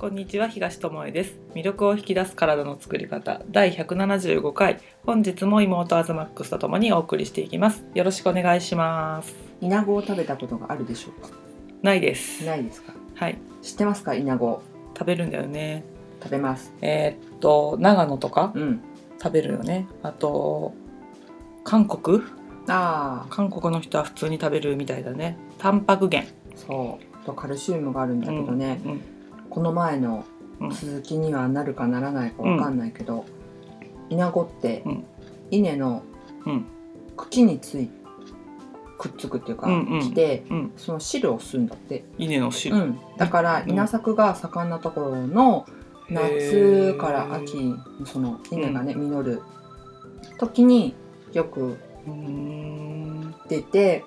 こんにちは東智恵です。魅力を引き出す体の作り方。第175回。本日も妹アズマックスとともにお送りしていきます。よろしくお願いします。イナゴを食べたことがあるでしょうか？ないです。ないですか？はい。知ってますか？イナゴ。食べるんだよね。食べます。えーっと長野とか？うん。食べるよね。あと韓国？ああ韓国の人は普通に食べるみたいだね。タンパク源。そう。とカルシウムがあるんだけどね、うんこの前のうん。続きにはなるかならないかわかんないけど、イナゴって、うん。稲のうん。茎についくっつくっていうか、うんうん。来てうん。その汁を吸うんだって、稲の汁、うん、だからうん。稲作が盛んなところの夏から秋その稲がね、実る時によく出て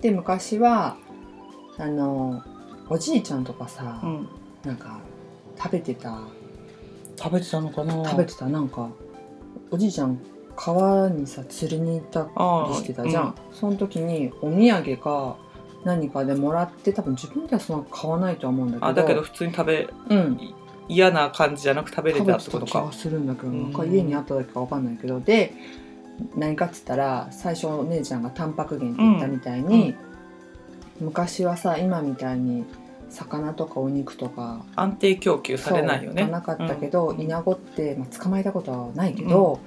で昔はあのおじいちゃんとかさ、うんなんか食べてた。食べてたのかな？食べてたなんか。おじいちゃん川にさ釣りに行ったありしてたじゃん、その時にお土産か何かでもらって多分自分ではそんな買わないとは思うんだけど。あだけど普通に食べうん。嫌な感じじゃなく食べれたってことか。気がするんだけどうん。なんか家にあっただけかわかんないけど。で何かっつったら最初お姉ちゃんがタンパク源って言ったみたいに、昔はさ今みたいに魚とかお肉とか安定供給されないよね。なかったけど、うん。イナゴって、まあ、捕まえたことはないけど、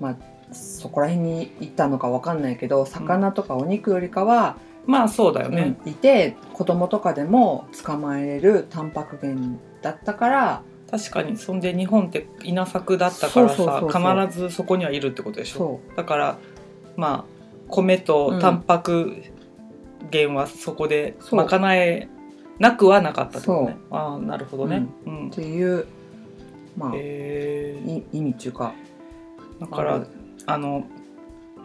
まあそこら辺に行ったのかわかんないけど魚とかお肉よりかは、まあそうだよね、うんいて子供とかでも捕まえれるタンパク源だったから確かに。そんで日本って稲作だったからさ必ずそこにはいるってことでしょ。そだからまあ米とタンパク源はそこで賄えなくはなかったとね。ああなるほどね、うん。うっていうまあ、へえい意味っていうかだからあの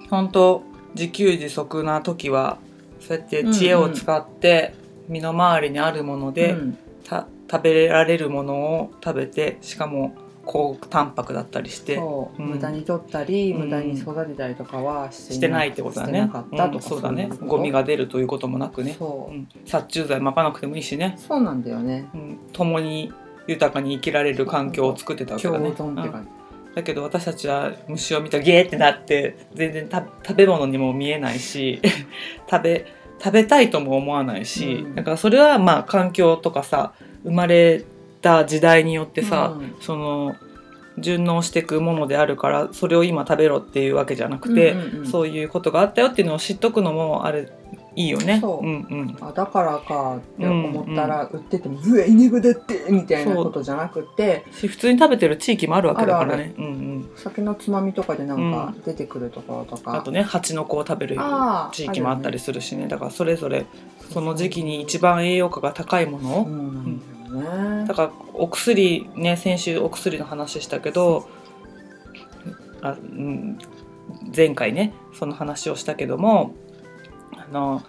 本当自給自足な時はそうやって知恵を使って身の回りにあるもので、うん。た食べられるものを食べてしかも高タンパクだったりしてそう、うん。無駄に取ったり、うん。無駄に育てたりとかはしてないってことだね。してなかったとか、うんそうだね。ゴミが出るということもなくね、殺虫剤撒かなくてもいいしね、そうなんだよね。うん、共に豊かに生きられる環境を作ってたわけだ共ねだけど私たちは虫を見たらゲーってなって全然た食べ物にも見えないし 食べ食べたいとも思わないし、うん。だからそれはまあ環境とかさ生まれた時代によってじさ、その順応していくものであるからそれを今食べろっていうわけじゃなくて、そういうことがあったよっていうのを知っとくのもあれいいよね。そう。うんうん。あだからかって思ったら、売ってても「うわイネゴだって!」みたいなことじゃなくてし普通に食べてる地域もあるわけだからあね。うんうん、酒のつまみとかでなんか出てくるところとか、あとね蜂の子を食べる地域もあったりするしね。だからそれぞれその時期に一番栄養価が高いものを、そうなん。だよね。だからお薬ね先週お薬の話したけどあ、うん、前回ねその話をしたけどもあの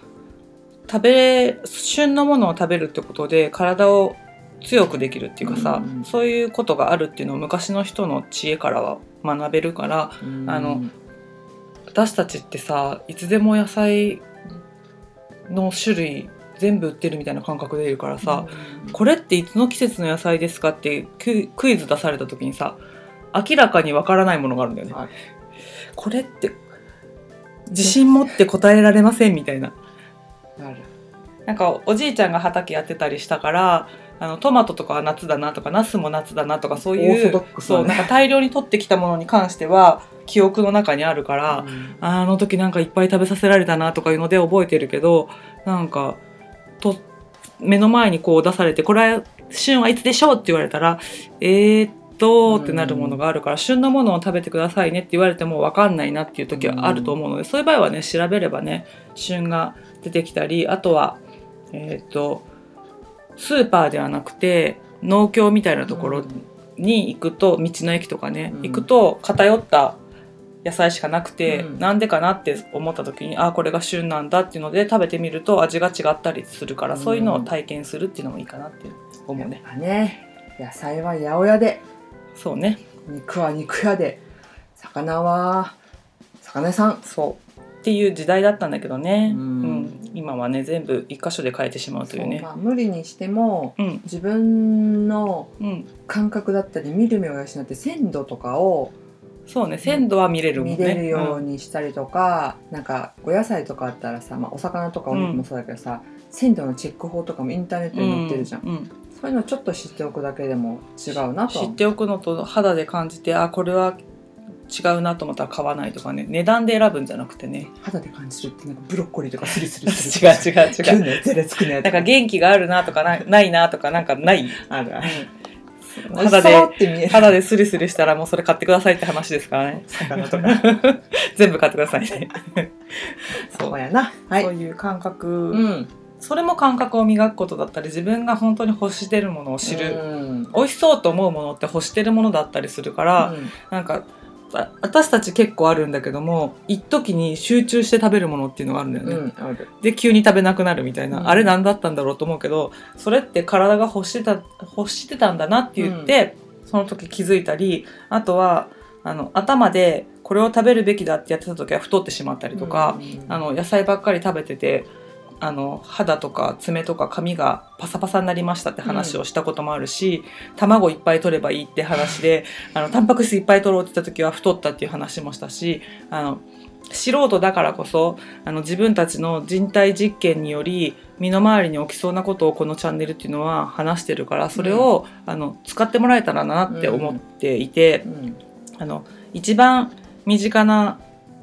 食べ旬のものを食べるってことで体を強くできるっていうかさ、うんうんそういうことがあるっていうのを昔の人の知恵からは学べるからうん。あの私たちってさいつでも野菜の種類全部売ってるみたいな感覚でいるからさ、これっていつの季節の野菜ですかってククイズ出された時にさ明らかにわからないものがあるんだよね。はい。これって自信持って答えられませんみたいな。なんかおじいちゃんが畑やってたりしたからあのトマトとかは夏だなとかナスも夏だなとかそういうオーソドックスだねそうなんか大量に取ってきたものに関しては記憶の中にあるから、うん。あの時なんかいっぱい食べさせられたなとかいうので覚えてるけどなんかと目の前にこう出されてこれは旬はいつでしょうって言われたらえー、っとってなるものがあるから旬のものを食べてくださいねって言われても分かんないなっていう時はあると思うのでそういう場合はね調べればね旬が出てきたりあとはえー、っとスーパーではなくて農協みたいなところに行くと道の駅とかね、うん。行くと偏った野菜しかなくて、うん。なんでかなって思った時にあこれが旬なんだっていうので食べてみると味が違ったりするから、うん。そういうのを体験するっていうのもいいかなって思うね。ね野菜は八百屋で。そうね。肉は肉屋で。魚は魚屋さん。そっていう時代だったんだけどね、ううん。ん今はね全部一箇所で変えてしまうというね。そうまあ、無理にしてもうん。自分のうん。感覚だったり見る目を養って鮮度とかをそうね鮮度は見れるもんね。見れるようにしたりとか、なんかお野菜とかあったらさ、まあ、お魚とかお肉もそうだけどさ、鮮度のチェック法とかもインターネットに載ってるじゃん、うんうん。そういうのちょっと知っておくだけでも違うなとは知っておくのと肌で感じてあこれは違うなと思ったら買わないとかね。値段で選ぶんじゃなくてね。肌で感じるってなんかブロッコリーとかスリスリする 違う違う違う。ゼレつくのやつなんか元気があるなとかなないなとかなんかない？あるある。肌肌で肌でスリスリしたらもうそれ買ってくださいって話ですからね。魚とか。全部買ってくださいね。そうやな。はい。そういう感覚、うん。それも感覚を磨くことだったり自分が本当に欲してるものを知る、うん。美味しそうと思うものって欲してるものだったりするから、うん。なんかあ私たち結構あるんだけども一時に集中して食べるものっていうのがあるんだよね、うんで急に食べなくなるみたいな、うん。あれ何だったんだろうと思うけどそれって体が欲してた欲してたんだなって言って、その時気づいたりあとはあの頭でこれを食べるべきだってやってた時は太ってしまったりとか、うん。あの野菜ばっかり食べててあの肌とか爪とか髪がパサパサになりましたって話をしたこともあるし、卵いっぱい取ればいいって話で あのタンパク質いっぱい取ろうって言った時は太ったっていう話もしたしあの素人だからこそあの自分たちの人体実験により身の回りに起きそうなことをこのチャンネルっていうのは話してるからそれを、あの使ってもらえたらなって思っていて。うんあの一番身近な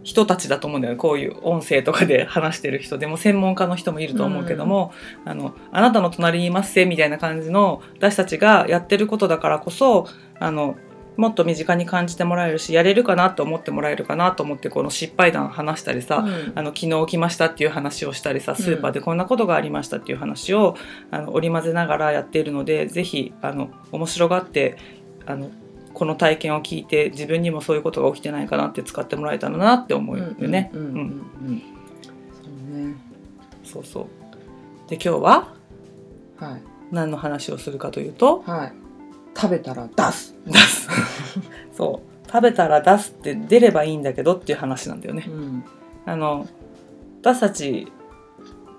人たちだと思うんだよね。こういう音声とかで話してる人でも専門家の人もいると思うけども、あのあなたの隣にいますせみたいな感じの私たちがやってることだからこそあのもっと身近に感じてもらえるしやれるかなと思ってもらえるかなと思ってこの失敗談話したりさ、うん。あの昨日起きましたっていう話をしたりさスーパーでこんなことがありましたっていう話を、あの織り交ぜながらやっているのでぜひあの面白がってあのこの体験を聞いて自分にもそういうことが起きてないかなって使ってもらえたらなって思うよね。うんうんうんうんうん。そうね。そうそう。で今日ははい。何の話をするかというとはい。食べたら出す。出す。そう。食べたら出すって出ればいいんだけどっていう話なんだよね。うん。あの私たち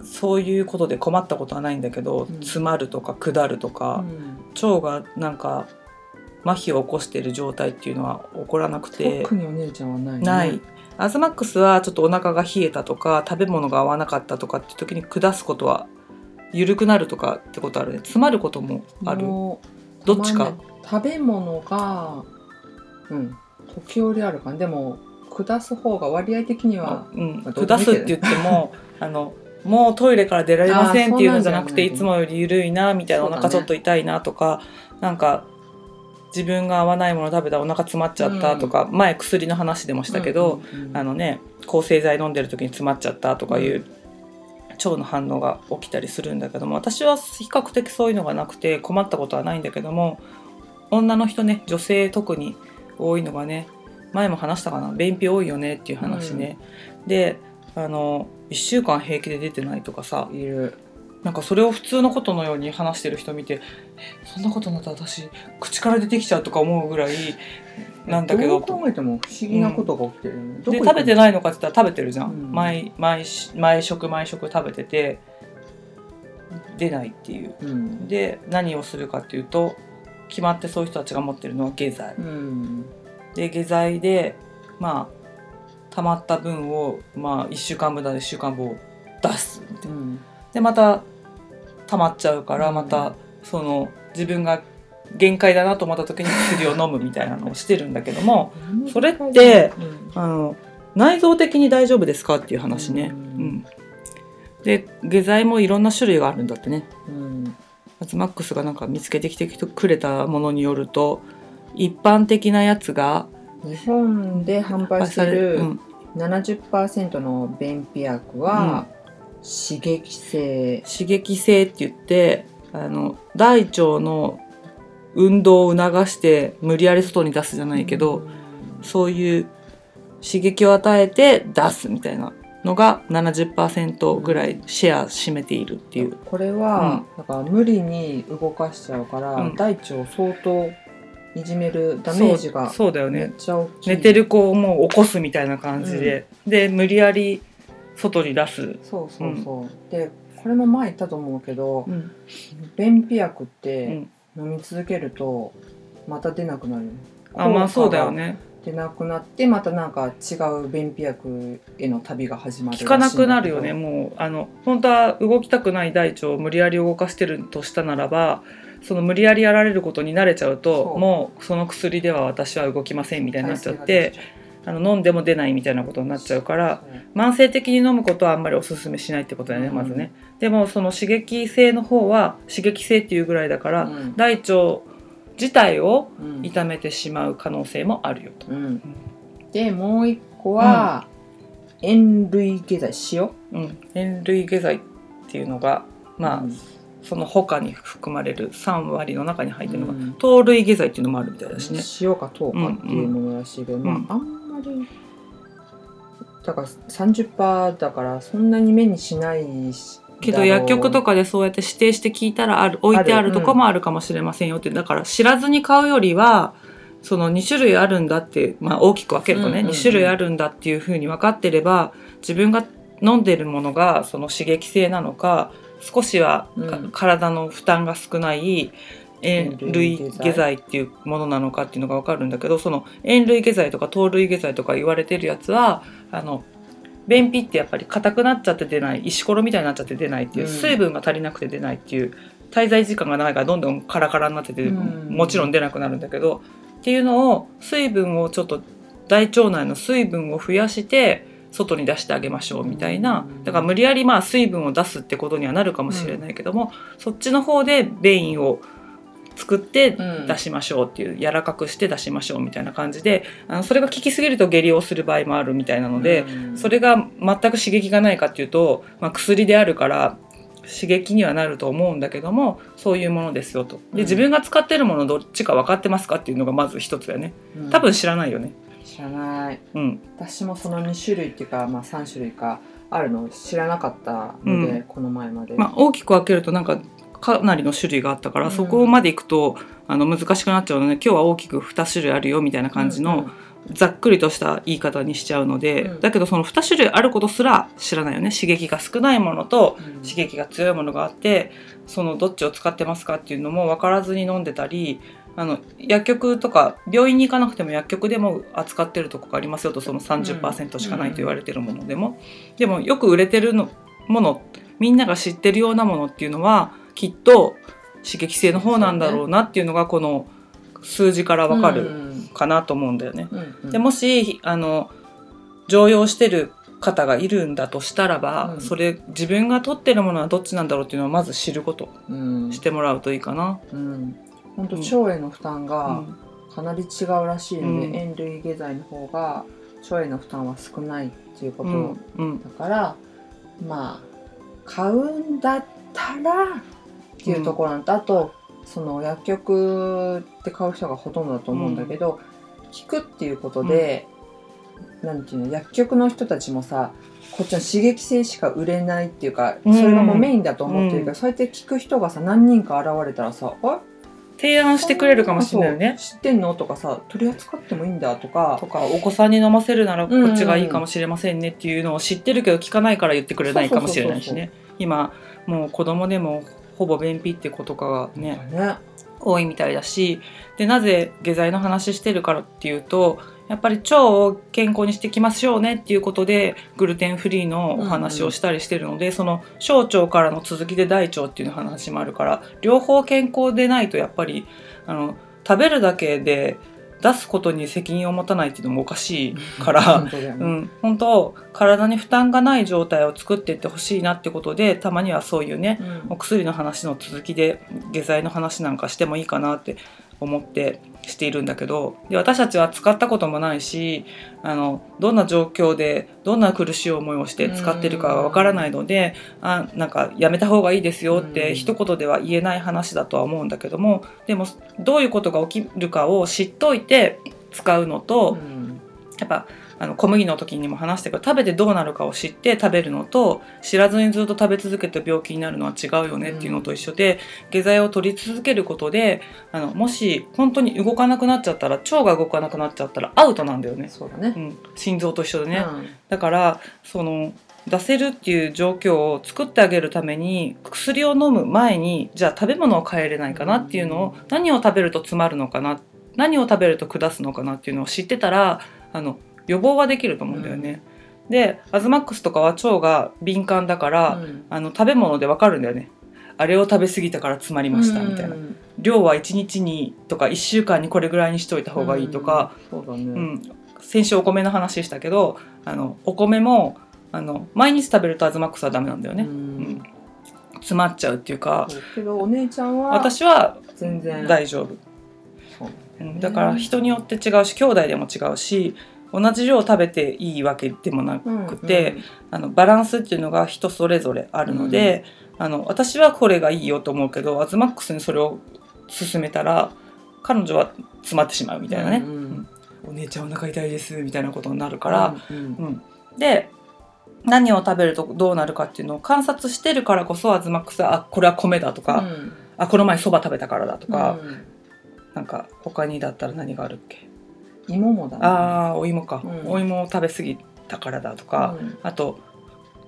そういうことで困ったことはないんだけど、うん。詰まるとか下るとか、腸がなんか麻痺を起こしている状態っていうのは起こらなくて。特にお姉ちゃんはないね。ない。アズマックスはちょっとお腹が冷えたとか食べ物が合わなかったとかって時に下すことは緩くなるとかってことあるね。詰まることもある。どっちか？食べ物がうん時折あるかな。でも下す方が割合的にはうん、まあ下すって言っても あのもうトイレから出られませんっていうのじゃなくていいつもより緩いなみたいなお腹ちょっと痛いなとか、なんか自分が合わないもの食べたらお腹詰まっちゃったとか、前薬の話でもしたけど、うんうんうんあのね抗生剤飲んでる時に詰まっちゃったとかいう、腸の反応が起きたりするんだけども私は比較的そういうのがなくて困ったことはないんだけども女の人ね女性特に多いのがね前も話したかな便秘多いよねっていう話ね、であの1週間平気で出てないとかさいるなんかそれを普通のことのように話してる人見てえそんなことになったら私口から出てきちゃうとか思うぐらいなんだけどどう考えても不思議なことが起きてるよね、どこで食べてないのかって言ったら食べてるじゃん、うん。毎毎し毎食毎食食べてて出ないっていう。うん。で何をするかっていうと決まってそういう人たちが持ってるのは下剤。うん。で下剤でまあ溜まった分をまあ1週間分だ1週間分を出すみたいなうんでまた溜まっちゃうからうん。またその自分が限界だなと思った時に薬を飲むみたいなのをしてるんだけどもそれってあの内臓的に大丈夫ですかっていう話ね。ううん。ん、で下剤もいろんな種類があるんだってね。うん。アズマックスがなんか見つけてきてくれたものによると一般的なやつが日本で販売してうる。ん、70%の便秘薬は刺激性、刺激性って言ってあの大腸の運動を促して無理やり外に出すじゃないけど、そういう刺激を与えて出すみたいなのが70%ぐらいシェア占めているっていう。これは、だから無理に動かしちゃうから、うん。大腸を相当いじめるダメージがそうだよめっねちゃ大きい。寝てる子をもう起こすみたいな感じで、で無理やり外に出す、そうそうそう、でこれも前言ったと思うけどうん。便秘薬っうてん、飲み続けるとまた出なくなるあまあそうだよね。出なくなってまたなんか違う便秘薬への旅が始まる効かなくなるよねもう。あの本当は動きたくない大腸を無理やり動かしてるとしたならばその無理やりやられることに慣れちゃうともうその薬では私は動きませんみたいになっちゃってあの飲んでも出ないみたいなことになっちゃうから慢性的に飲むことはあんまりおすすめしないってことだよね、うん。まずね。でもその刺激性の方は刺激性っていうぐらいだから、うん。大腸自体をうん。痛めてしまう可能性もあるよと。うん。でもう一個は、塩類下剤塩。うん、塩類下剤っていうのがまあ、うん。その他に含まれる3割の中に入ってるのが、うん。糖類下剤っていうのもあるみたいだしね。塩か糖かっていうものらしいけど、ん。まああんまりだから30%だからそんなに目にしないしけど薬局とかかでそうやって指定して聞いたらある置いてあるとこもあるかもしれませんよって、だから知らずに買うよりはその2種類あるんだって、まあ、大きく分けるとね、うんうんうん。2種類あるんだっていうふうに分かってれば自分が飲んでるものがその刺激性なのか少しはか、うん。体の負担が少ない塩類下剤。っていうものなのかっていうのが分かるんだけどその塩類下剤とか糖類下剤とか言われてるやつはあの便秘ってやっぱり硬くなっちゃって出ない石ころみたいになっちゃって出ないっていう、うん。水分が足りなくて出ないっていう滞在時間が長いからどんどんカラカラになってて、うん。もちろん出なくなるんだけどっていうのを水分をちょっと大腸内の水分を増やして外に出してあげましょうみたいな。うん。だから無理やりまあ水分を出すってことにはなるかもしれないけども、そっちの方で便意を作ってうん。出しましょうっていう、柔らかくして出しましょうみたいな感じであのそれが効きすぎると下痢をする場合もあるみたいなので、うん。それが全く刺激がないかっていうと、まあ、薬であるから刺激にはなると思うんだけどもそういうものですよと。うん。で自分が使ってるものどっちか分かってますかっていうのがまず一つだよね。うん。多分知らないよね。知らない。うん。私もその2種類っていうか、まあ、3種類かあるのを知らなかったので、うん。この前まで、まあ、大きく分けるとなんかかなりの種類があったから、うん。そこまでいくとあの難しくなっちゃうので今日は大きく2種類あるよみたいな感じの、ざっくりとした言い方にしちゃうので、うん。だけどその2種類あることすら知らないよね。刺激が少ないものとうん。刺激が強いものがあってそのどっちを使ってますかっていうのも分からずに飲んでたりあの薬局とか病院に行かなくても薬局でも扱ってるとこがありますよとその30%しかないと言われてるものでも、でもよく売れてるのものみんなが知ってるようなものっていうのはきっと刺激性の方なんだろうなっていうのがこの数字から分かるうん。かなと思うんだよね。でもしあの常用してる方がいるんだとしたらば、うん。それ自分が取ってるものはどっちなんだろうっていうのをまず知ることうん。してもらうといいかな。うん。本当うん腸への負担うがん。かなり違うらしいので、うん。塩類下剤の方が腸への負担は少ないっていうことだから、まあ買うんだったらっていうところなんと、あとその薬局で買う人がほとんどだと思うんだけど、聞くっていうことで、なんていうの薬局の人たちもさこっちの刺激性しか売れないっていうか、うん。それがもうメインだと思ってるから、うん。そうやって聞く人がさ何人か現れたらさ「あ提案してくれるかもしれないよね。知ってんの?」とかさ「取り扱ってもいいんだ」とかとかお子さんに飲ませるならこうん。っちがいいかもしれませんねっていうのを知ってるけど聞かないから言ってくれないかもしれないしね。今もう子供でもほぼ便秘ってことがねね。多いみたいだしでなぜ下剤の話してるからっていうとやっぱり腸を健康にしていきましょうねっていうことでグルテンフリーのお話をしたりしてるので、その小腸からの続きで大腸っていう話もあるから両方健康でないとやっぱりあの食べるだけで出すことに責任を持たないっていうのもおかしいからね。うん、本当体に負担がない状態を作っていってほしいなってことでたまにはそういうねうん。お薬の話の続きで下剤の話なんかしてもいいかなって思ってしているんだけどで私たちは使ったこともないしあのどんな状況でどんな苦しい思いをして使ってるかがわからないのであなんかやめた方がいいですよってうん。一言では言えない話だとは思うんだけどもでもどういうことが起きるかを知っといて使うのと、うん。やっぱあの小麦の時にも話したけど食べてどうなるかを知って食べるのと知らずにずっと食べ続けて病気になるのは違うよねっていうのと一緒で、下剤を取り続けることであのもし本当に動かなくなっちゃったら腸が動かなくなっちゃったらアウトなんだよね、そうだね。う。ん、心臓と一緒でね、うん。だからその出せるっていう状況を作ってあげるために薬を飲む前にじゃあ食べ物を変えれないかなっていうのを、何を食べると詰まるのかな何を食べると下すのかなっていうのを知ってたらあの予防はできると思うんだよね。でアズマックスとかは腸が敏感だから、うん。あの食べ物でわかるんだよね。あれを食べ過ぎたから詰まりましたみたいな。うん量は1日にとか1週間にこれぐらいにしといた方がいいとか、そうだね、うん。先週お米の話したけどあのお米もあの毎日食べるとアズマックスはダメなんだよね、うん。うん。詰まっちゃうっていうかけどお姉ちゃんは私は全然。大丈夫、だから人によって違うし兄弟でも違うし同じ量食べていいわけでもなくて、あのバランスっていうのが人それぞれあるので、あの私はこれがいいよと思うけどアズマックスにそれを勧めたら彼女は詰まってしまうみたいなね、うんうんお姉ちゃんお腹痛いですみたいなことになるか、からうん。うん。で何を食べるとどうなるかっていうのを観察してるからこそアズマックスはあこれは米だとか、うん。あこの前そば食べたからだとか、うん。なんか他にだったら何があるっけ？芋もだね。ああお芋か、うん。お芋を食べ過ぎたからだとか、うん。あと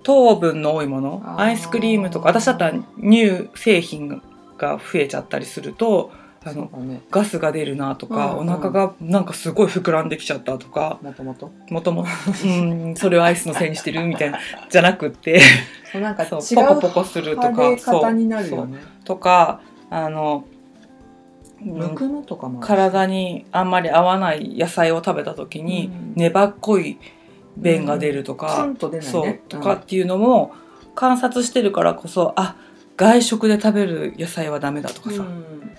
糖分の多いものアイスクリームとか私だったら乳製品が増えちゃったりするとあのね。ガスが出るなとか、うんうん。お腹がなんかすごい膨らんできちゃったとかもともと？もともとうんそれをアイスのせいにしてるみたいなじゃなくってそうなんかそうポコポコするとか食べ方になるよね。とかあの、むくむとかも体にあんまり合わない野菜を食べた時に、うん。粘っこい便が出るとカか、ンと出ないそうねとかっていうのも観察してるからこそあ外食で食べる野菜はダメだとかさ、うん。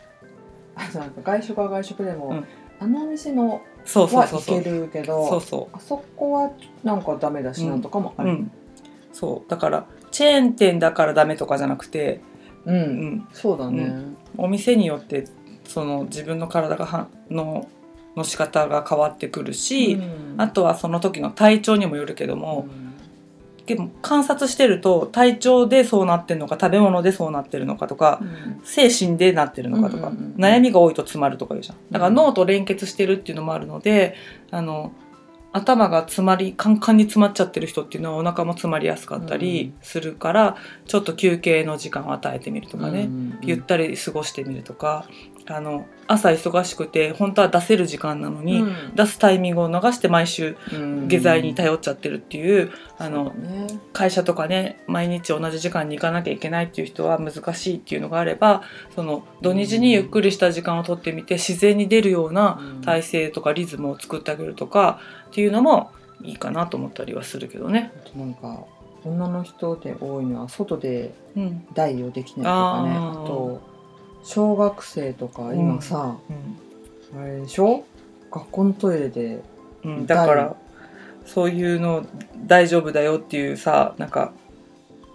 なんか外食は外食でも、うん。あのお店のはいそうそうけるけどそうそあそこはなんかダメだしなとかもあう、うる、ん、そう。だからチェーン店だからダメとかじゃなくて、うん。うん、そうだね、お店によってその自分の体がはのの仕方が変わってくるし、うん。あとはその時の体調にもよるけども、うん。でも観察してると体調でそうなってるのか食べ物でそうなってるのかとか、うん。精神でなってるのかとか、うんうんうん悩みが多いと詰まるとか言うじゃん。だからうん脳と連結してるっていうのもあるのであの頭が詰まりカンカンに詰まっちゃってる人っていうのはお腹も詰まりやすかったりするから、ちょっと休憩の時間を与えてみるとかね、うんゆったり過ごしてみるとか。あの朝忙しくて本当は出せる時間なのに、うん。出すタイミングを逃して毎週うん。下剤に頼っちゃってるっていう、あのそうだね。会社とかね毎日同じ時間に行かなきゃいけないっていう人は難しいっていうのがあればその土日にゆっくりした時間をとってみて自然に出るような体勢とかリズムを作ってあげるとかっていうのもいいかなと思ったりはするけどね。あとなんか女の人で多いのは外でうん。代用できないとかね。あー。あと小学生とか今さ、うん。あれでしょ？学校のトイレでうん、だからそういうの大丈夫だよっていうさなんか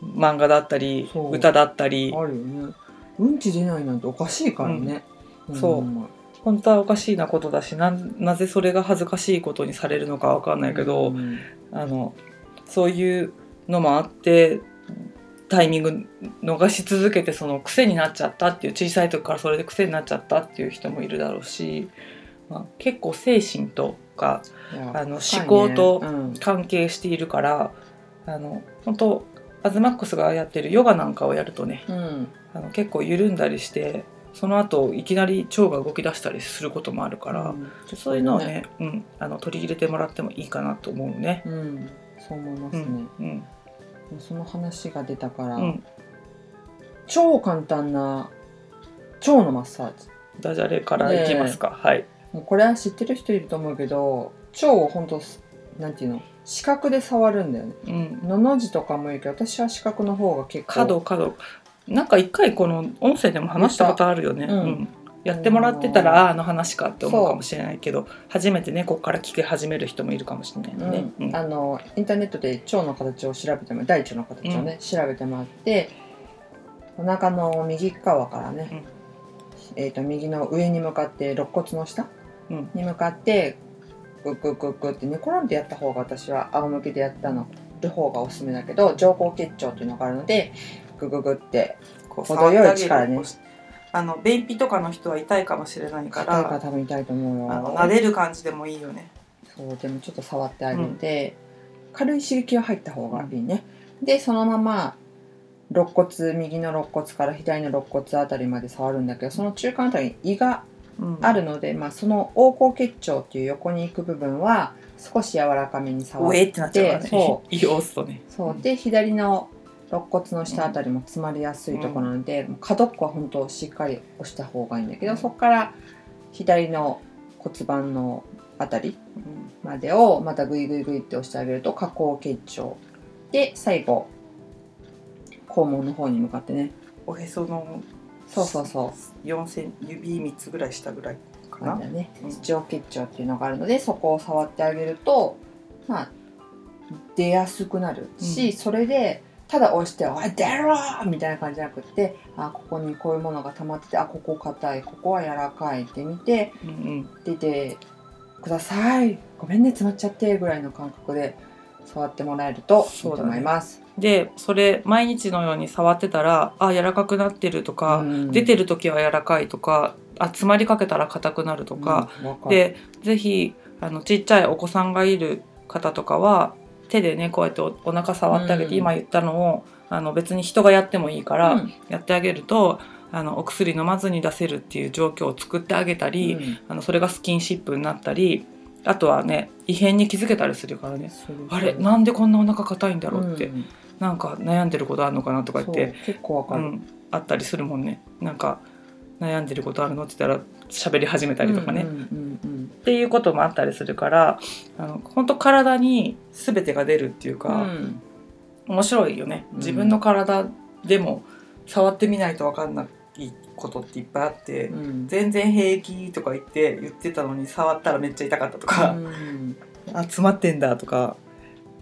漫画だったりそう。歌だったり。あるよね。うんち出ないなんておかしいからね、うん。そうん本当はおかしいなことだしなんなぜそれが恥ずかしいことにされるのかわかんないけど、うんあのそういうのもあってタイミング逃し続けてその癖になっちゃったっていう小さい時からそれで癖になっちゃったっていう人もいるだろうし、まあ、結構精神とかあの思考とうん。関係しているからあの本当アズマックスがやってるヨガなんかをやるとねうん。あの結構緩んだりしてその後いきなり腸が動き出したりすることもあるから、うんそういうのをね、うん、あの取り入れてもらってもいいかなと思うね。うんそう思いますね、うんうん。その話が出たから、うん、超簡単な腸のマッサージ。ダジャレからいきますか、はい。もうこれは知ってる人いると思うけど腸を本当なんていうの視覚で触るんだよね。うん、のの字とかもいいけど私は視覚の方が結構角角なんか一回この音声でも話したことあるよね。うん。うん。やってもらってたらあの話かって思うかもしれないけど初めてねここから聞き始める人もいるかもしれないね。うん。あのインターネットで腸の形を調べても大腸の形をね、調べてもらってお腹の右側からね、えー、と右の上に向かって肋骨の下うん。に向かってグッグッグッグッって寝転んでやった方が私は仰向けでやったの。る方がおすすめだけど上行結腸っていうのがあるのでグググってこう程よい力ね。あの便秘とかの人は痛いかもしれないか硬いからら多分痛いと思うよ。あの撫でる感じでもいいよね。そうでもちょっと触ってあげて、軽い刺激が入った方がいいね、でそのまま肋骨右の肋骨から左の肋骨あたりまで触るんだけどその中間あたりに胃がうん。あるので、まあ、その横行結腸っていう横に行く部分は少し柔らかめに触っておえってなっちゃうからね。そ胃を押すとね。うそう。で左の肋骨の下あたりも詰まりやすいところなので、もう角っこは本当しっかり押した方がいいんだけど、うん。そこから左の骨盤のあたりうん。までをまたグイグイグイって押してあげると下行結腸で最後肛門の方に向かってね。おへそのそうそうそう。4セン指3つぐらい下ぐらいかな？ね。うん。七腸結腸っていうのがあるのでそこを触ってあげるとまあ出やすくなるし、うん。それでただ押して「おい出ろ!」みたいな感じじゃなくってあここにこういうものが溜まっててあここ硬いここは柔らかいって見てうんうん出てくださいごめんね詰まっちゃってぐらいの感覚で触ってもらえるといいと思います。でそれ毎日のように触ってたらあ柔らかくなってるとか、うん出てる時は柔らかいとかあ詰まりかけたら硬くなるとか、うんわかるでぜひあのちっちゃいお子さんがいる方とかは手でねこうやっておお腹触ってあげて、うん。今言ったのをあの別に人がやってもいいから、うん。やってあげるとあのお薬飲まずに出せるっていう状況を作ってあげたり、うん。あのそれがスキンシップになったりあとはね異変に気づけたりするからね。あれなんでこんなお腹硬いんだろうって、うんなんか悩んでることあるのかなとか言ってそう結構わかる、うん、あったりするもんね。なんか悩んでることあるの？って言ったら喋り始めたりとかね、うんうんうんっていうこともあったりするからあの本当体に全てが出るっていううか、ん。面白いよね。うん。自分の体でも触ってみないと分かんないことっていっぱいあって、うん。全然平気とか言って言ってたのに触ったらめっちゃ痛かったとか、うん。あ詰まってんだとか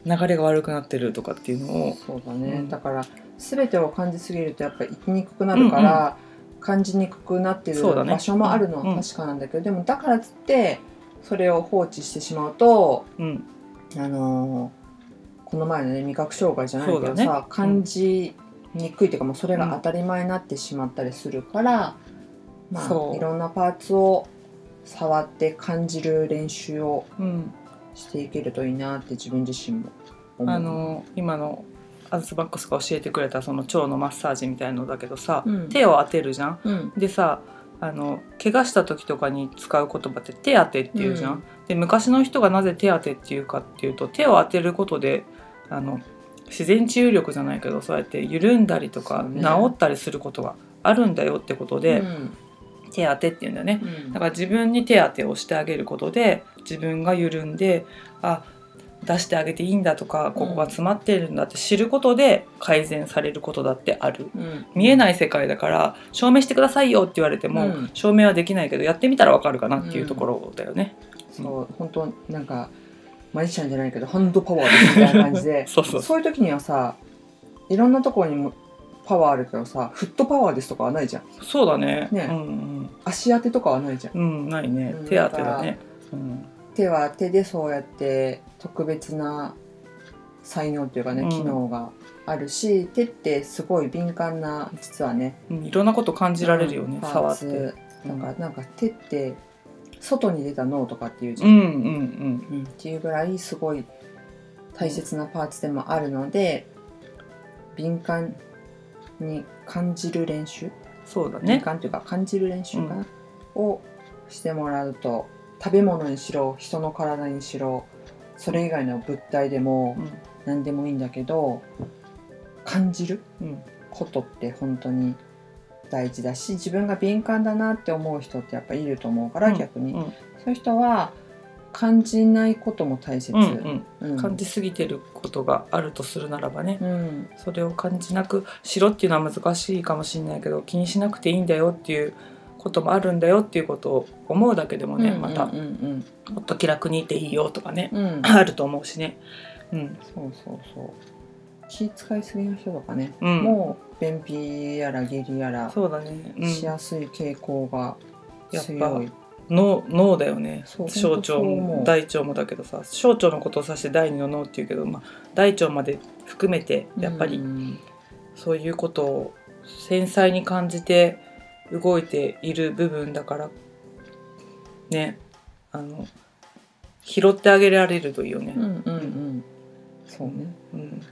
流れが悪くなってるとかっていうのをそうだね、うんだから全てを感じすぎるとやっぱり生きにくくなるから、感じにくくなってる場所もあるのうん。は確かなんだけど、でもだからっつってそれを放置してしまうとうん。あのーこの前のね味覚障害じゃないけどさ、ね。感じにくいっていうかもうそれが当たり前になってしまったりするから、まあいろんなパーツを触って感じる練習をうん。していけるといいなって自分自身も思う。あの今のアズバックスが教えてくれたその腸のマッサージみたいのだけどさ、うん手を当てるじゃん。うんでさあの怪我した時とかに使う言葉って手当てっていうじゃん。うんで昔の人がなぜ手当てっていうかっていうと手を当てることであの自然治癒力じゃないけどそうやって緩んだりとか、治ったりすることがあるんだよってことで、うん手当てっていうんだよね。うんだから自分に手当てをしてあげることで自分が緩んであ出してあげていいんだとかここが詰まってるんだって知ることで改善されることだってある。うん。見えない世界だから証明してくださいよって言われても、うん。証明はできないけどやってみたらわかるかなっていうところだよね。そう本当なんかマジシャンじゃないけどハンドパワーですみたいな感じで。そうそうそう。いう時にはさいろんなところにもパワーあるけどさフットパワーですとかはないじゃん。そうだね。ね。うん足当てとかはないじゃん。うん、うん、ないね。うん。手当てだね。うん手は手でそうやって特別な才能っていうかね、うん。機能があるし手ってすごい敏感な実はね。うん、いろんなこと感じられるよね、パー触って。ツ。なんかなんか手って外に出た脳とかっていうじゃん。うんうんうん。うん。っていうぐらいすごい大切なパーツでもあるので敏感に感じる練習、敏そうだね。感というか感じる練習かな、をしてもらうと食べ物にしろ人の体にしろそれ以外の物体でもうん。何でもいいんだけど感じるうん。ことって本当に大事だし自分が敏感だなって思う人ってやっぱいると思うから、うん。逆に、うん。そういう人は感じないことも大切、うんうん。うん。感じすぎてることがあるとするならばね、うん。それを感じなくしろっていうのは難しいかもしれないけど気にしなくていいんだよっていうこともあるんだよっていうことを思うだけでもね、またもっと気楽にいていいよとかね、うん。うんあると思うしね。うん。そうそうそう。気使いすぎな人とかね、うん、もう便秘やら下痢やらそうだね、うん、しやすい傾向がやっぱ強い、脳脳だよね。小腸も大腸もだけどさ小腸のことを指して第二の脳っていうけど、まあ、大腸まで含めてやっぱりうん。そういうことを繊細に感じて動いている部分だからねあの拾ってあげられるといいよね。うんうんうん。そうね。うん、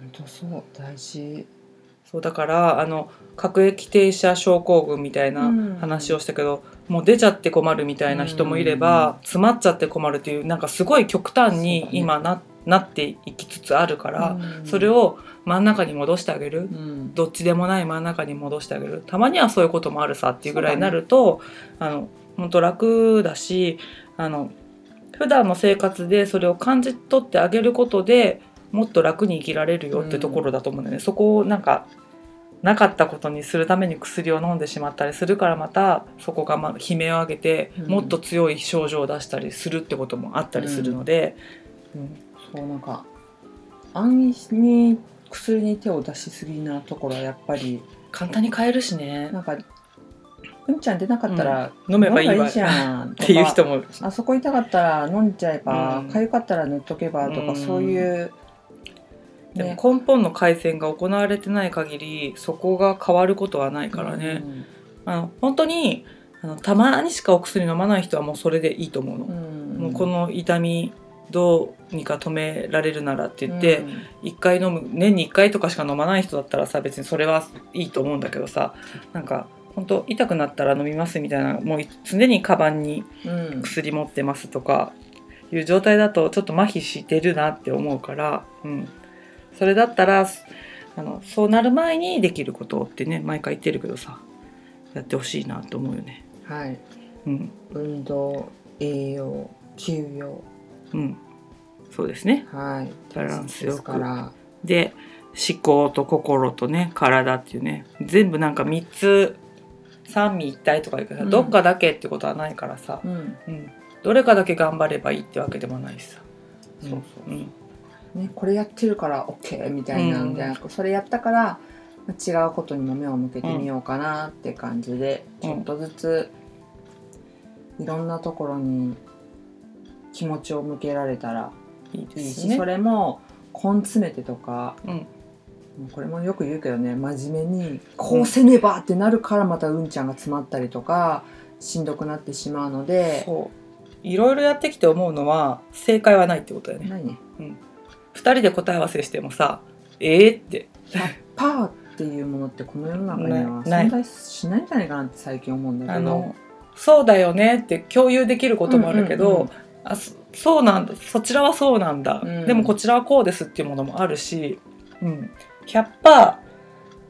本当そう大事。そうだからあの各駅停車症候群みたいなうん話をしたけど、もう出ちゃって困るみたいな人もいれば、詰まっちゃって困るっていうなんかすごい極端に今な,、なっていきつつあるから、うん。それを真ん中に戻してあげる、うん。どっちでもない真ん中に戻してあげる。たまにはそういうこともあるさっていうぐらいになると、あの本当楽だしあの普段の生活でそれを感じ取ってあげることでもっと楽に生きられるよってところだと思うんだよね、そこをなんかなかったことにするために薬を飲んでしまったりするからまたそこがまあ悲鳴を上げてうん。もっと強い症状を出したりするってこともあったりするので、うんそうなんか安易に薬に手を出しすぎなところはやっぱり簡単に買えるしね。なんかうんちゃん出なかったら飲めばいいわ。じゃんっていう人も。あそこ痛かったら飲んじゃえばうん。かゆかったら塗っとけばとかうん。そういうでねも根本の改善が行われてない限りそこが変わることはないからね、あの本当にあのたまにしかお薬飲まない人はもうそれでいいと思うの、うん。もうこの痛みどうにか止められるならって言って、うん。1回飲む年に1回とかしか飲まない人だったらさ別にそれはいいと思うんだけどさなんか本当痛くなったら飲みますみたいなもう常にカバンにうん。薬持ってますとかいう状態だとちょっと麻痺してるなって思うから、うん、それだったらあのそうなる前にできることってね毎回言ってるけどさやってほしいなと思うよね。はい。うん、運動栄養休養うん、そうですね。はい。バランスよく。で思考と心とね体っていうね全部なんか3つ三位一体とか言うけどさ、うん。どっかだけってことはないからさ、うん。うん、どれかだけ頑張ればいいってわけでもないしさ。そうそうう。ん。ね、これやってるから OK みたいなんじゃなく、それやったからまあ違うことにも目を向けてみようかなって感じで、うん。ちょっとずついろんなところに気持ちを向けられたらいいいいし、ですね。それも根詰めてとかうん。これもよく言うけどね真面目にこうせねばってなるからまたうんちゃんが詰まったりとかしんどくなってしまうのでいろいろやってきて思うのは正解はないってことだよね。何ね。二人で答え合わせしてもさえー、って。パーっていうものってこの世の中にはない。存在しないんじゃないかなって最近思うんだけど。そうだよねって共有できることもあるけど、うんうんうんあそそうなんだそちらはそうなんだ、うん。でもこちらはこうですっていうものもあるし、うん、100%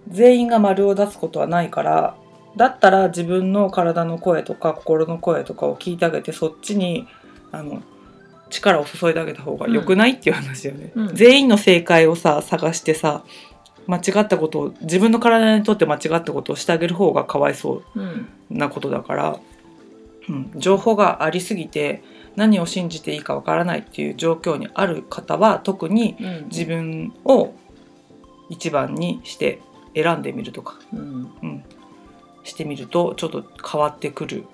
全員が丸を出すことはないからだったら自分の体の声とか心の声とかを聞いてあげてそっちにあの力を注いであげた方が良くない、っていう話よね、うん。全員の正解をさ探してさ間違ったことを自分の体にとって間違ったことをしてあげる方がかわいそううん。なことだから、うん、情報がありすぎて何を信じていいかわからないっていう状況にある方は特にうん。自分を一番にして選んでみるとか、うん。うん、してみるとちょっと変わってくる。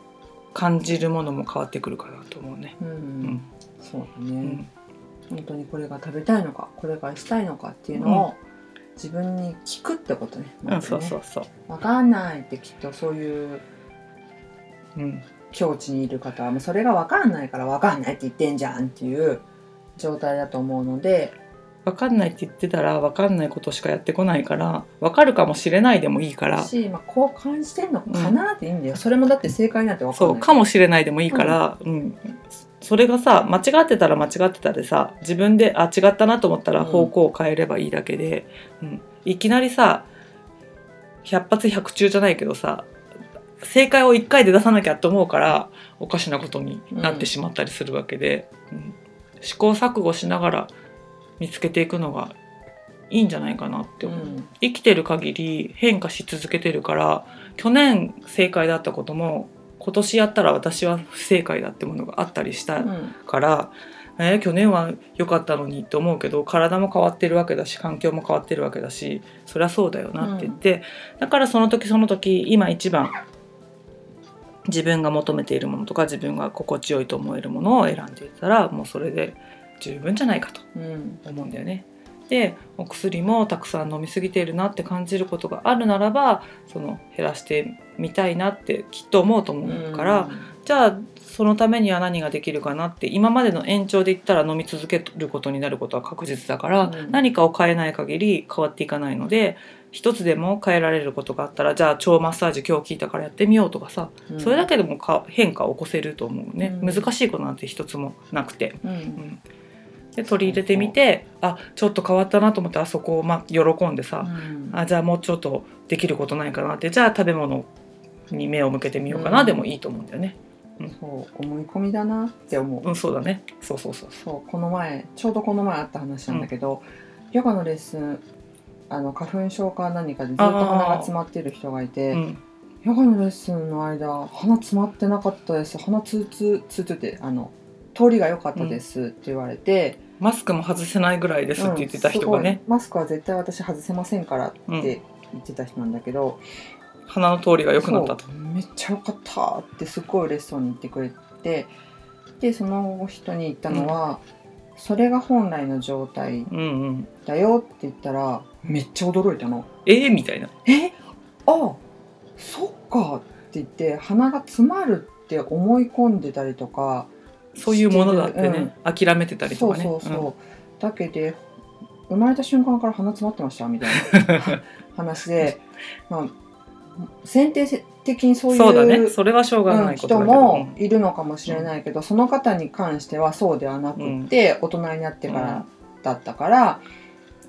感じるものも変わってくるかなと思うね。うん。うん。そうだね、うん。本当にこれが食べたいのかこれがしたいのかっていうのを自分に聞くってことね。うん、そうそうそう。わかんないってきっとそういううん、境地にいる方はもうそれがわかんないからわかんないって言ってんじゃんっていう状態だと思うので、分かんないって言ってたら分かんないことしかやってこないから分かるかもしれないでもいいから。し、まあ、こう感じてんのかなっていいんだよ、それもだって正解なんてわかんない。そうかもしれないでもいいから、うん。それがさ間違ってたら間違ってたでさ自分であ違ったなと思ったらうん。方向を変えればいいだけで、うん。いきなりさ百発百中じゃないけどさ正解を1回で出さなきゃと思うからおかしなことになってしまったりするわけで、うん。試行錯誤しながら見つけていくのがいいんじゃないかなって思う。うん。生きてる限り変化し続けてるから去年正解だったことも今年やったら私は不正解だってものがあったりしたうん。から、えー去年は良かったのにって思うけど体も変わってるわけだし環境も変わってるわけだしそりゃそうだよなって言って、だからその時その時今一番自分が求めているものとか自分が心地よいと思えるものを選んでいたらもうそれで十分じゃないかとうん思うんだよね。でお薬もたくさん飲み過ぎているなって感じることがあるならばその減らしてみたいなってきっと思うと思うから、じゃあそのためには何ができるかなって今までの延長で言ったら飲み続けることになることは確実だから、うん。何かを変えない限り変わっていかないので一つでも変えられることがあったらじゃあ腸マッサージ今日聞いたからやってみようとかさ、うん。それだけでもか変化を起こせると思うね、うん。難しいことなんて一つもなくて。うん。うん。で取り入れてみてあちょっと変わったなと思ったらそこをまあ喜んでさ、うん。あじゃあもうちょっとできることないかなってじゃあ食べ物に目を向けてみようかな、うん。でもいいと思うんだよね。そう思い込みだなって思う、うんそうだね。そうそうそうそう。この前ちょうどこの前あった話なんだけど、ヨガのレッスンあの花粉症か何かでずっと鼻が詰まってる人がいて、うん。ヨガのレッスンの間鼻詰まってなかったです。鼻ツーツーツーツーってあの通りが良かったですって言われて、マスクも外せないぐらいですって言ってた人がね、うんマスクは絶対私外せませんからってうん。言ってた人なんだけど、鼻の通りが良くなったと。めっちゃ良かったってすごい嬉しそうに言ってくれて。でその人に言ったのは、それが本来の状態うんうん。だよって言ったらめっちゃ驚いたの。えー、みたいな。え？あそっか。って言って鼻が詰まるって思い込んでたりとかそういうものだってね、うん。諦めてたりとかね。そうそうそう、だけで生まれた瞬間から鼻詰まってましたみたいな 話で、まあ、先天的にそういうそうだね。それはしょうがうんないことだ人もいるのかもしれないけど、その方に関してはそうではなくって、大人になってからだったから、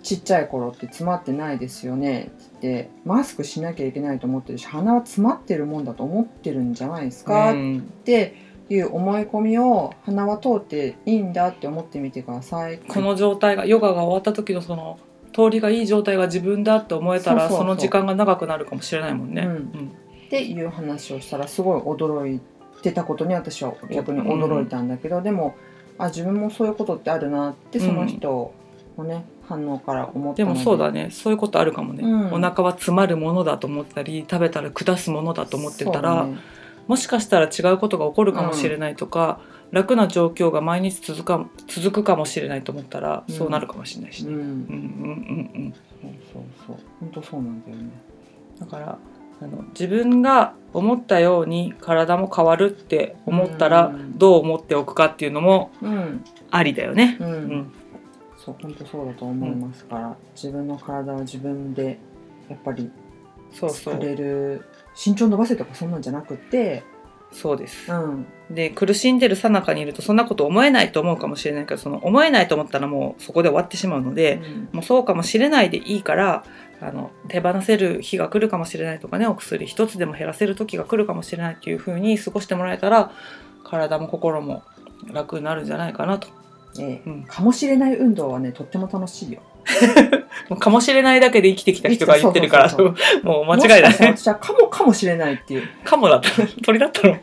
ちっちゃい頃って詰まってないですよね。ってマスクしなきゃいけないと思ってるし鼻は詰まってるもんだと思ってるんじゃないですか、っうん。ていう思い込みを鼻は通っていいんだって思ってみてください。この状態がヨガが終わった時のその通りがいい状態が自分だって思えたらその時間が長くなるかもしれないもんね。うん。うん。っていう話をしたらすごい驚いてたことに私は逆に驚いたんだけど、でもあ自分もそういうことってあるなってその人のね、反応から思ったので。もそうだね。そういうことあるかもね、うん。お腹は詰まるものだと思ったり食べたら下すものだと思ってたら、ね。もしかしたら違うことが起こるかもしれないとか、楽な状況が毎日続か続くかもしれないと思ったら、うん。そうなるかもしれないしね。うん。うんうんうんうん。そうそうそう。本当そうなんだよね。だからあの自分が思ったように体も変わるって思ったらうん。どう思っておくかっていうのもうん。ありだよね。うん、うん。そう本当そうだと思いますから、自分の体は自分でやっぱりそうそう。作れる身長伸ばせとかそんなんじゃなくてそうです。う。ん。で苦しんでる最中にいるとそんなこと思えないと思うかもしれないけどその思えないと思ったらもうそこで終わってしまうので、もうそうかもしれないでいいからあの手放せる日が来るかもしれないとかねお薬一つでも減らせる時が来るかもしれないっていう風に過ごしてもらえたら体も心も楽になるんじゃないかなと。ええ。うん。かもしれない運動はねとっても楽しいよ かもしれないだけで生きてきた人が言ってるからそうそうもう間違いだもしかしたらね。私はかもかもしれないっていう。カモだったの鳥だったの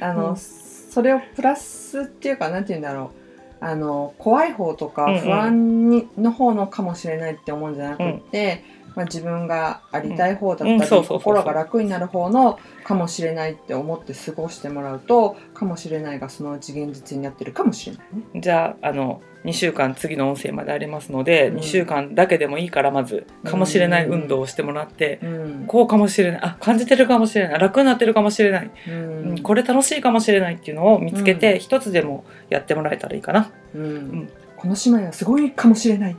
あの、うん。それをプラスっていうかなんて言うんだろう。あの怖い方とかうんうん。不安に、の方のかもしれないって思うんじゃなくって、まあ、自分がありたい方だったり、心が楽になる方のかもしれないって思って過ごしてもらうとかもしれないがそのうち現実になってるかもしれないね。じゃああの2週間次の音声までありますので、うん。2週間だけでもいいからまずかもしれない運動をしてもらって、うん。こうかもしれないあ感じてるかもしれない楽になってるかもしれない、ううんんこれ楽しいかもしれないっていうのを見つけて一、つでもやってもらえたらいいかな。うん。ん。この姉妹はすごいかもしれない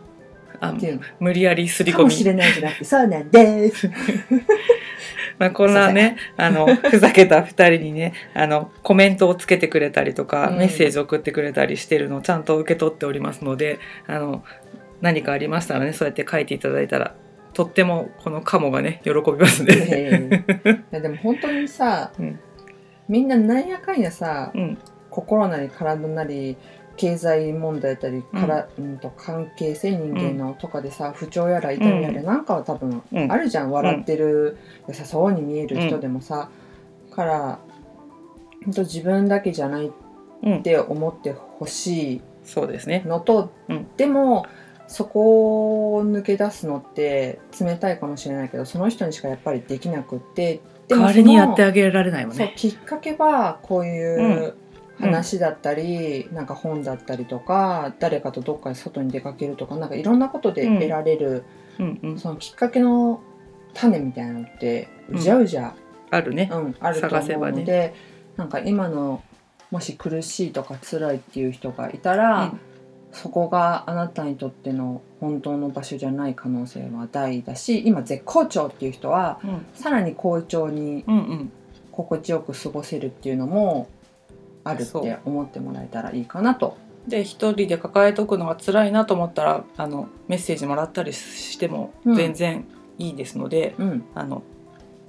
あ無理やりすりかもし込み、れないじゃなくて。そうなんです。まあ、こんなねあのふざけた2人にねあのコメントをつけてくれたりとか、うん。メッセージを送ってくれたりしてるのをちゃんと受け取っておりますのであの何かありましたらねそうやって書いていただいたらとってもこのカモがね喜びますね。ええいやでも本当にさ、うん。みんななんやかんやさうん。心なり体なり経済問題だったりから、うん、と関係性人間のとかでさ、不調やら痛みやらなんかは多分うんあるじゃん、笑ってる優しそうに見える人でもさ、から本当自分だけじゃないっうん、て思ってほしい。そうですね。のと、うん。でもそこを抜け出すのって冷たいかもしれないけどその人にしかやっぱりできなくって。で代わりにやってあげられないもんね。そうきっかけはこういう話だったり、なんか本だったりとか誰かとどっかに外に出かけるとかなんかいろんなことで得られる、うんうん、そのきっかけの種みたいなのってうじゃうじゃあるね。うん、あると思うので、なんか今のもし苦しいとか辛いっていう人がいたら、うん。そこがあなたにとっての本当の場所じゃない可能性は大だし今絶好調っていう人はうん。さらに好調にうんうん。心地よく過ごせるっていうのもあるって思ってもらえたらいいかなと。で一人で抱えとくのが辛いなと思ったらあのメッセージもらったりしてもうん。全然いいですので、うん、あの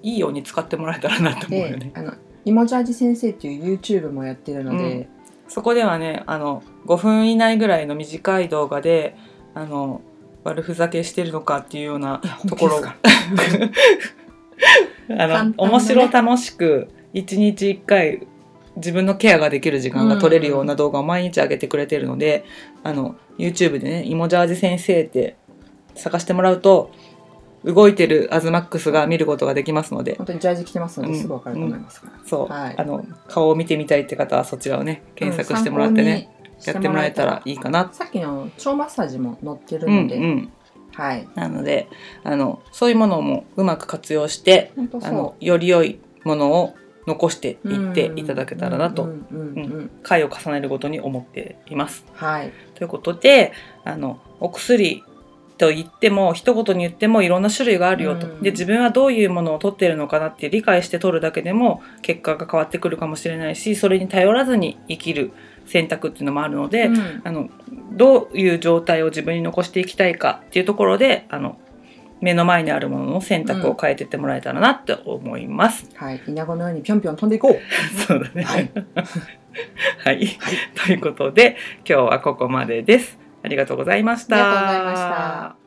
いいように使ってもらえたらなと思うよでね。あのイモジャージ先生っていう YouTube もやってるので、そこではねあの5分以内ぐらいの短い動画であの悪ふざけしてるのかっていうようなところ本気ですか？あ簡単なね。の面白楽しく1日1回自分のケアができる時間が取れるような動画を毎日上げてくれてるので、あの YouTube でね「イモジャージ先生」って探してもらうと動いてるアズマックスが見ることができますので本当にジャージ着てますのうんですぐわかると思いますから。そう、はい。あの顔を見てみたいって方はそちらをね検索してもらってね、うんやってもらえたらいいかな。さっきの腸マッサージも載ってるうんので、うん。はい。なのであのそういうものもうまく活用してあのそより良いものを残していっていただけたらなと回を重ねるごとに思っています。はいということであのお薬と言っても一言に言ってもいろんな種類があるよと、うんで自分はどういうものを取っているのかなって理解して取るだけでも結果が変わってくるかもしれないしそれに頼らずに生きる選択っていうのもあるので、うんあのどういう状態を自分に残していきたいかっていうところであの目の前にあるものの選択を変えていってもらえたらなって思います。はいイナゴのようにぴょんぴょん飛んでいこう そうだね。はい はい、ということで今日はここまでです。ありがとうございました。ありがとうございました。